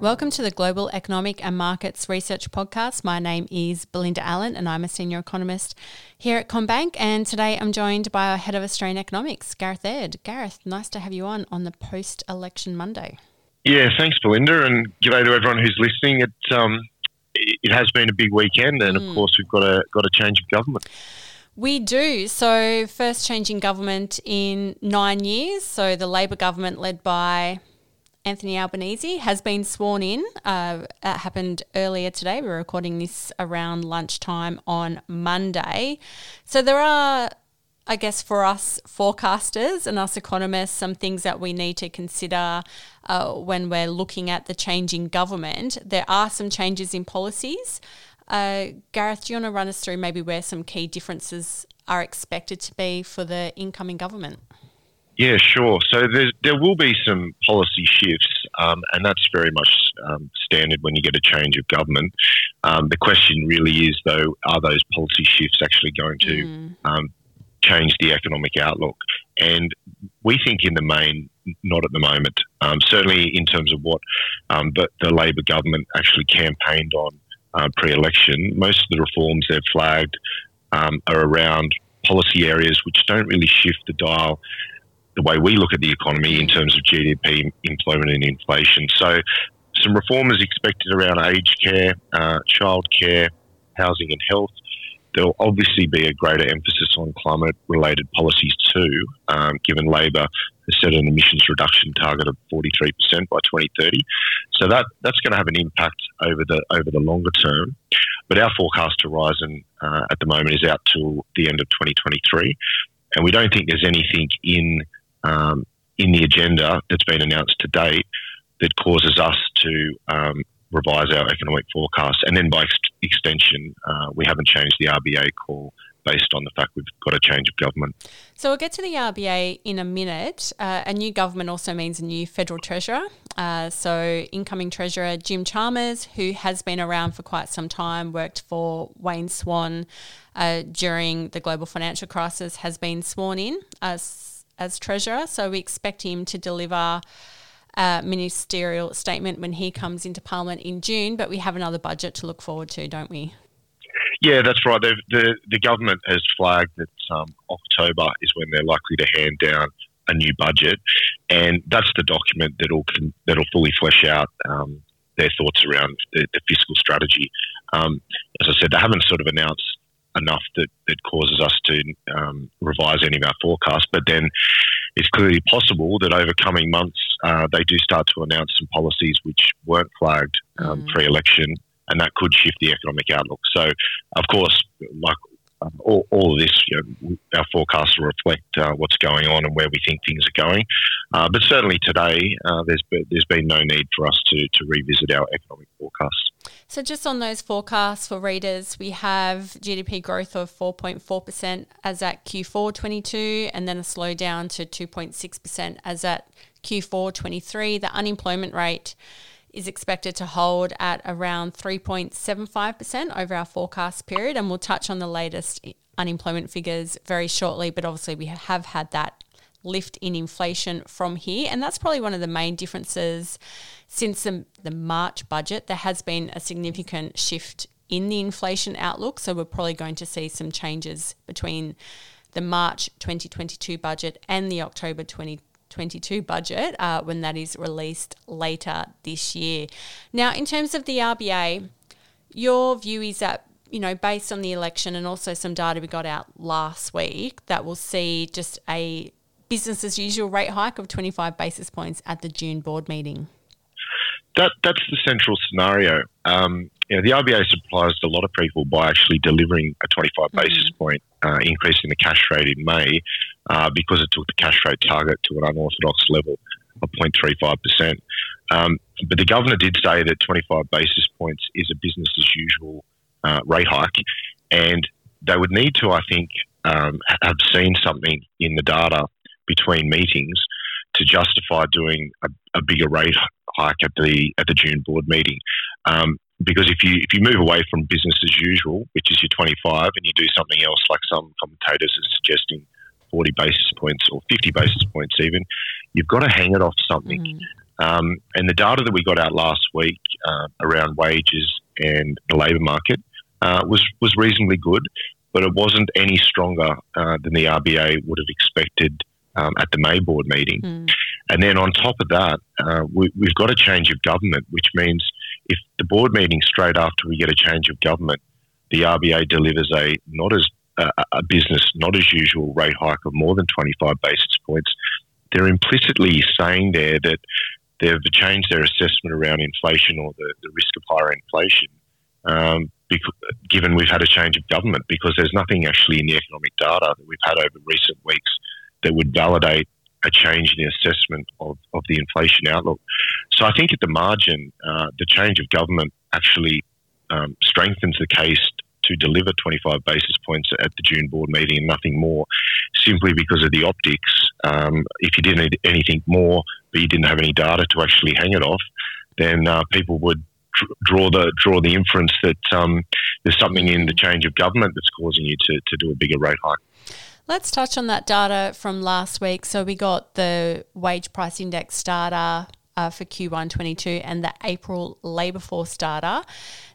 Welcome to the Global Economic and Markets Research Podcast. My name is Belinda Allen and I'm a senior economist here at CommBank. And today I'm joined by our head of Australian economics, Gareth Aird. Gareth, nice to have you on on the post election Monday. Yeah, thanks, Belinda, and g'day to everyone who's listening. It, um, it has been a big weekend, and of mm. course, we've got a, got a change of government. We do. So, first change in government in nine years. So, the Labor government, led by Anthony Albanese has been sworn in. Uh, that happened earlier today. We're recording this around lunchtime on Monday. So there are, I guess, for us forecasters and us economists, some things that we need to consider uh, when we're looking at the changing government. There are some changes in policies. Uh, Gareth, do you want to run us through maybe where some key differences are expected to be for the incoming government? Yeah, sure. So there will be some policy shifts, um, and that's very much um, standard when you get a change of government. Um, the question really is, though, are those policy shifts actually going to mm. change the economic outlook? And we think, in the main, not at the moment. Um, certainly, in terms of what um, the, the Labor government actually campaigned on uh, pre-election, most of the reforms they've flagged are around policy areas which don't really shift the dial the way we look at the economy in terms of GDP, employment, and inflation. So, some reform is expected around aged care, uh, childcare, housing, and health. There'll obviously be a greater emphasis on climate related policies too, um, given Labor has set an emissions reduction target of 43% by 2030. So that, that's going to have an impact over the, over the longer term. But our forecast horizon uh, at the moment is out to the end of 2023. And we don't think there's anything in um, in the agenda that's been announced to date that causes us to um, revise our economic forecast. And then by ex- extension, uh, we haven't changed the RBA call based on the fact we've got a change of government. So we'll get to the RBA in a minute. Uh, a new government also means a new federal treasurer. Uh, so incoming treasurer Jim Chalmers, who has been around for quite some time, worked for Wayne Swan uh, during the global financial crisis, has been sworn in as as Treasurer. So we expect him to deliver a ministerial statement when he comes into Parliament in June, but we have another budget to look forward to, don't we? Yeah, that's right. The, the, the government has flagged that um, October is when they're likely to hand down a new budget, and that's the document that'll that'll fully flesh out um, their thoughts around the, the fiscal strategy. Um, as I said, they haven't sort of announced enough that, that causes us to um, revise any of our forecasts. But then it's clearly possible that over coming months uh, they do start to announce some policies which weren't flagged um, mm. pre-election, and that could shift the economic outlook. So, of course, like um, all, all, of this, you know, our forecasts will reflect uh, what's going on and where we think things are going. Uh, but certainly today, uh, there's there's been no need for us to, to revisit our economic forecasts. So, just on those forecasts for readers, we have GDP growth of 4.4% as at Q4 22, and then a slowdown to 2.6% as at Q4 23. The unemployment rate is expected to hold at around 3.75% over our forecast period. And we'll touch on the latest unemployment figures very shortly. But obviously, we have had that lift in inflation from here. And that's probably one of the main differences since the, the March budget. There has been a significant shift in the inflation outlook. So we're probably going to see some changes between the March 2022 budget and the October 2022 2022 budget uh, when that is released later this year. Now, in terms of the RBA, your view is that you know, based on the election and also some data we got out last week, that we'll see just a business as usual rate hike of 25 basis points at the June board meeting. That, that's the central scenario. Um, you know, the RBA surprised a lot of people by actually delivering a 25 mm-hmm. basis point uh, increase in the cash rate in May uh, because it took the cash rate target to an unorthodox level of 0.35%. Um, but the governor did say that 25 basis points is a business as usual uh, rate hike, and they would need to, I think, um, have seen something in the data between meetings to justify doing a, a bigger rate hike at the at the June board meeting. Um, because if you if you move away from business as usual, which is your 25, and you do something else, like some commentators are suggesting 40 basis points or 50 basis points even, you've got to hang it off something. Mm. Um, and the data that we got out last week uh, around wages and the labour market uh, was was reasonably good, but it wasn't any stronger uh, than the RBA would have expected um, at the May board meeting. Mm. And then on top of that, uh, we, we've got a change of government, which means if the board meeting straight after we get a change of government, the RBA delivers a not as uh, a business not as usual rate hike of more than 25 basis points, they're implicitly saying there that they've changed their assessment around inflation or the, the risk of higher inflation, um, because, given we've had a change of government, because there's nothing actually in the economic data that we've had over recent weeks that would validate a change in the assessment of, of the inflation outlook. So I think at the margin, uh, the change of government actually um, strengthens the case to deliver 25 basis points at the June board meeting and nothing more, simply because of the optics. Um, if you didn't need anything more, but you didn't have any data to actually hang it off, then uh, people would draw the draw the inference that um, there's something in the change of government that's causing you to, to do a bigger rate hike. Let's touch on that data from last week. So we got the wage price index data uh, for Q1 22 and the April labour force data.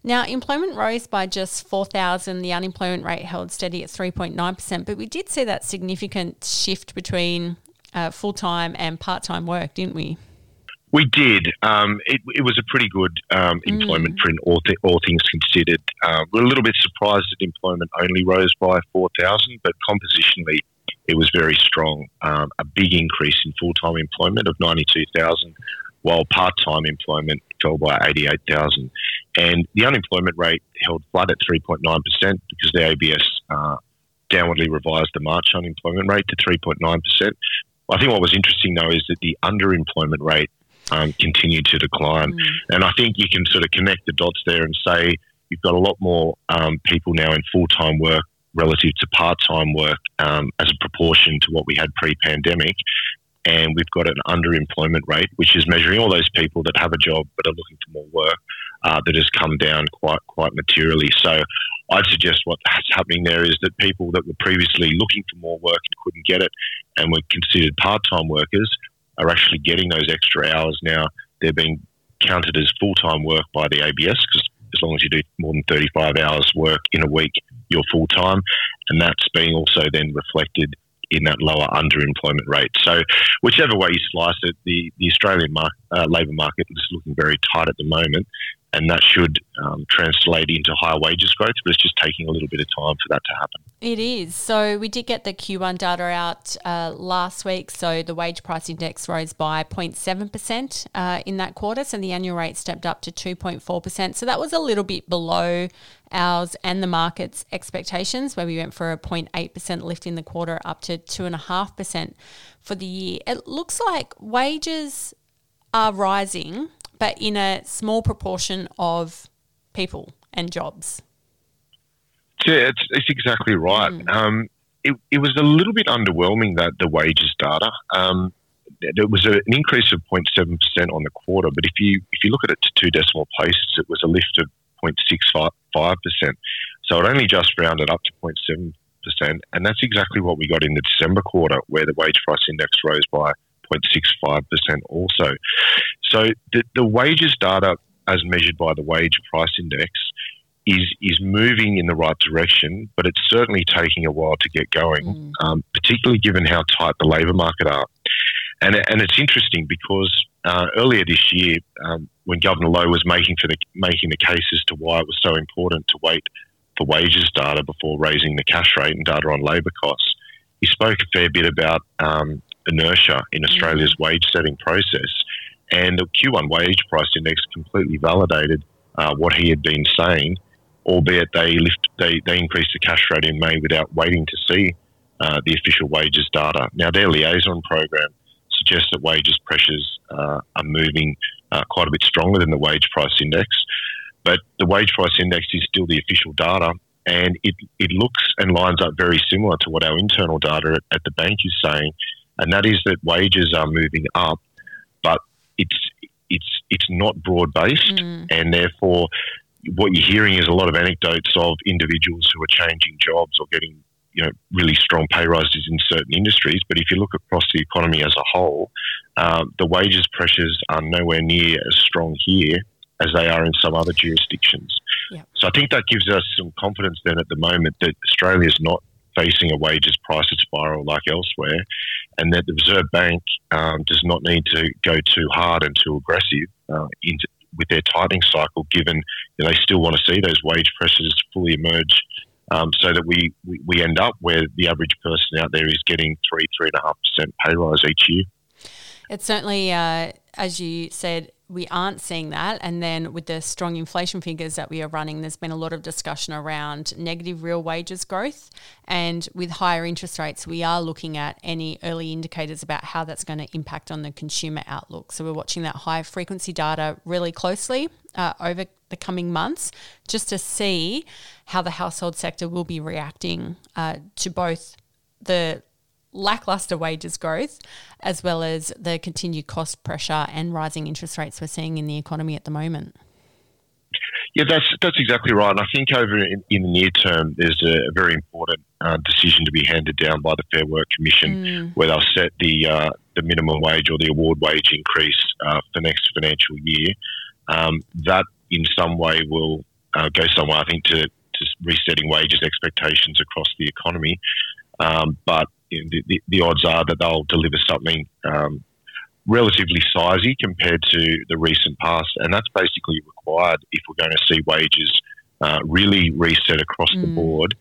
Now, employment rose by just 4,000. The unemployment rate held steady at 3.9%, but we did see that significant shift between uh, full time and part time work, didn't we? We did. Um, it, it, was a pretty good um, employment mm. print, all, th- all, things considered. Uh, we're a little bit surprised that employment only rose by 4,000, but compositionally, it was very strong. Um, a big increase in full time employment of 92,000, while part time employment fell by 88,000. And the unemployment rate held flat at 3.9% because the ABS uh, downwardly revised the March unemployment rate to 3.9%. I think what was interesting though is that the underemployment rate um, continued to decline. Mm. And I think you can sort of connect the dots there and say you've got a lot more um, people now in full time work relative to part time work um, as a proportion to what we had pre pandemic and we've got an underemployment rate, which is measuring all those people that have a job but are looking for more work, uh, that has come down quite quite materially. So, I'd suggest what's happening there is that people that were previously looking for more work and couldn't get it, and were considered part-time workers, are actually getting those extra hours now. They're being counted as full-time work by the ABS because as long as you do more than 35 hours work in a week, you're full time, and that's being also then reflected in that lower underemployment rate. So, whichever way you slice it, the, the Australian mar- uh, labour market is looking very tight at the moment, and that should um, translate into higher wages growth, but it's just taking a little bit of time for that to happen. It is. So we did get the Q1 data out uh, last week. So the wage price index rose by 0.7% uh, in that quarter. So the annual rate stepped up to 2.4%. So that was a little bit below ours and the market's expectations, where we went for a 0.8% lift in the quarter up to 2.5% for the year. It looks like wages are rising but in a small proportion of people and jobs. Yeah, it's, it's exactly right. Mm. Um, it, it was a little bit underwhelming that the wages data. Um, there was a, an increase of 0.7% on the quarter, but if you if you look at it to two decimal places, it was a lift of 0.65%. So it only just rounded up to 0.7%, and that's exactly what we got in the December quarter, where the wage price index rose by 0.65% also. So the, the wages data, as measured by the wage price index, is is moving in the right direction, but it's certainly taking a while to get going, mm. um, particularly given how tight the labour market are. And, and it's interesting because uh, earlier this year, um, when Governor Lowe was making for the making the case as to why it was so important to wait for wages data before raising the cash rate and data on labour costs, he spoke a fair bit about um, inertia in Australia's mm. wage setting process. And the Q1 wage price index completely validated uh, what he had been saying, albeit they lift they, they increased the cash rate in May without waiting to see uh, the official wages data. Now their liaison program suggests that wages pressures uh, are moving uh, quite a bit stronger than the wage price index. but the wage price index is still the official data, and it, it looks and lines up very similar to what our internal data at, at the bank is saying, and that is that wages are moving up, but it's it's it's not broad based, mm. and therefore what you're hearing is a lot of anecdotes of individuals who are changing jobs or getting you know really strong pay rises in certain industries. But if you look across the economy as a whole, um, the wages pressures are nowhere near as strong here as they are in some other jurisdictions. Yep. So I think that gives us some confidence then at the moment that Australia is not facing a wages price spiral like elsewhere, and that the Reserve Bank um, does not need to go too hard and too aggressive uh, into, with their tightening cycle, given they still want to see those wage pressures fully emerge. Um, so that we, we, we end up where the average person out there is getting three, three and a half percent pay rise each year. It's certainly, uh, as you said, we aren't seeing that. And then with the strong inflation figures that we are running, there's been a lot of discussion around negative real wages growth. And with higher interest rates, we are looking at any early indicators about how that's going to impact on the consumer outlook. So we're watching that high frequency data really closely uh, over the coming months just to see how the household sector will be reacting uh, to both the lackluster wages growth, as well as the continued cost pressure and rising interest rates we're seeing in the economy at the moment. Yeah, that's that's exactly right. And I think over in, in the near term, there's a, very important uh, decision to be handed down by the Fair Work Commission, mm. where they'll set the uh, the minimum wage or the award wage increase uh, for next financial year. Um, that in some way will uh, go somewhere, I think, to, to resetting wages expectations across the economy. Um, but you know, the, the, the, odds are that they'll deliver something um, relatively sizey compared to the recent past, and that's basically required if we're going to see wages uh, really reset across mm. the board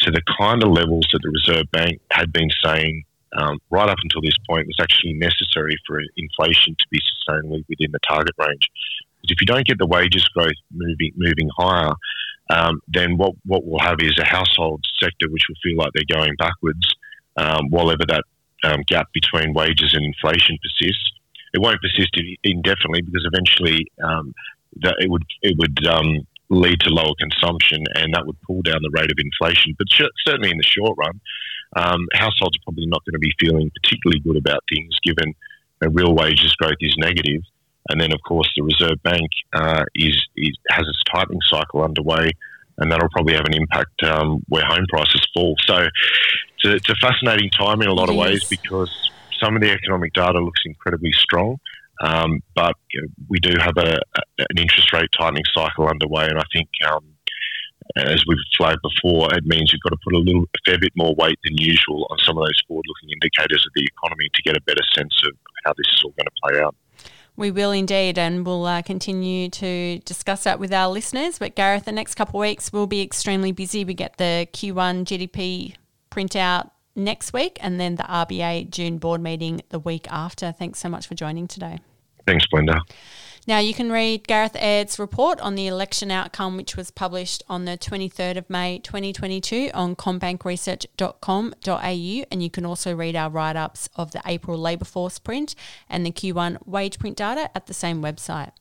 to the kind of levels that the Reserve Bank had been saying um, right up until this point was actually necessary for inflation to be sustainably within the target range. Because if you don't get the wages growth moving moving higher, um, then what what we'll have is a household sector which will feel like they're going backwards, um, while ever that um, gap between wages and inflation persists. It won't persist indefinitely because eventually um, that it would it would um, lead to lower consumption and that would pull down the rate of inflation. But certainly in the short run, um, households are probably not going to be feeling particularly good about things given real wages growth is negative. And then, of course, the Reserve Bank uh, is, is, has its tightening cycle underway, and that'll probably have an impact um, where home prices fall. So it's a, it's a fascinating time in a lot of ways because some of the economic data looks incredibly strong. Um, but you know, we do have a, a, an interest rate tightening cycle underway, and I think, um, as we've flagged before, it means you've got to put a little, a fair bit more weight than usual on some of those forward-looking indicators of the economy to get a better sense of how this is all going to play out. We will indeed, and we'll uh, continue to discuss that with our listeners. But Gareth, the next couple of weeks will be extremely busy. We get the Q1 GDP printout next week, and then the RBA June board meeting the week after. Thanks so much for joining today. Thanks, Belinda. Now, you can read Gareth Aird's report on the election outcome, which was published on the 23rd of May 2022 on commbankresearch.com.au. And you can also read our write ups of the April labour force print and the Q1 wage print data at the same website.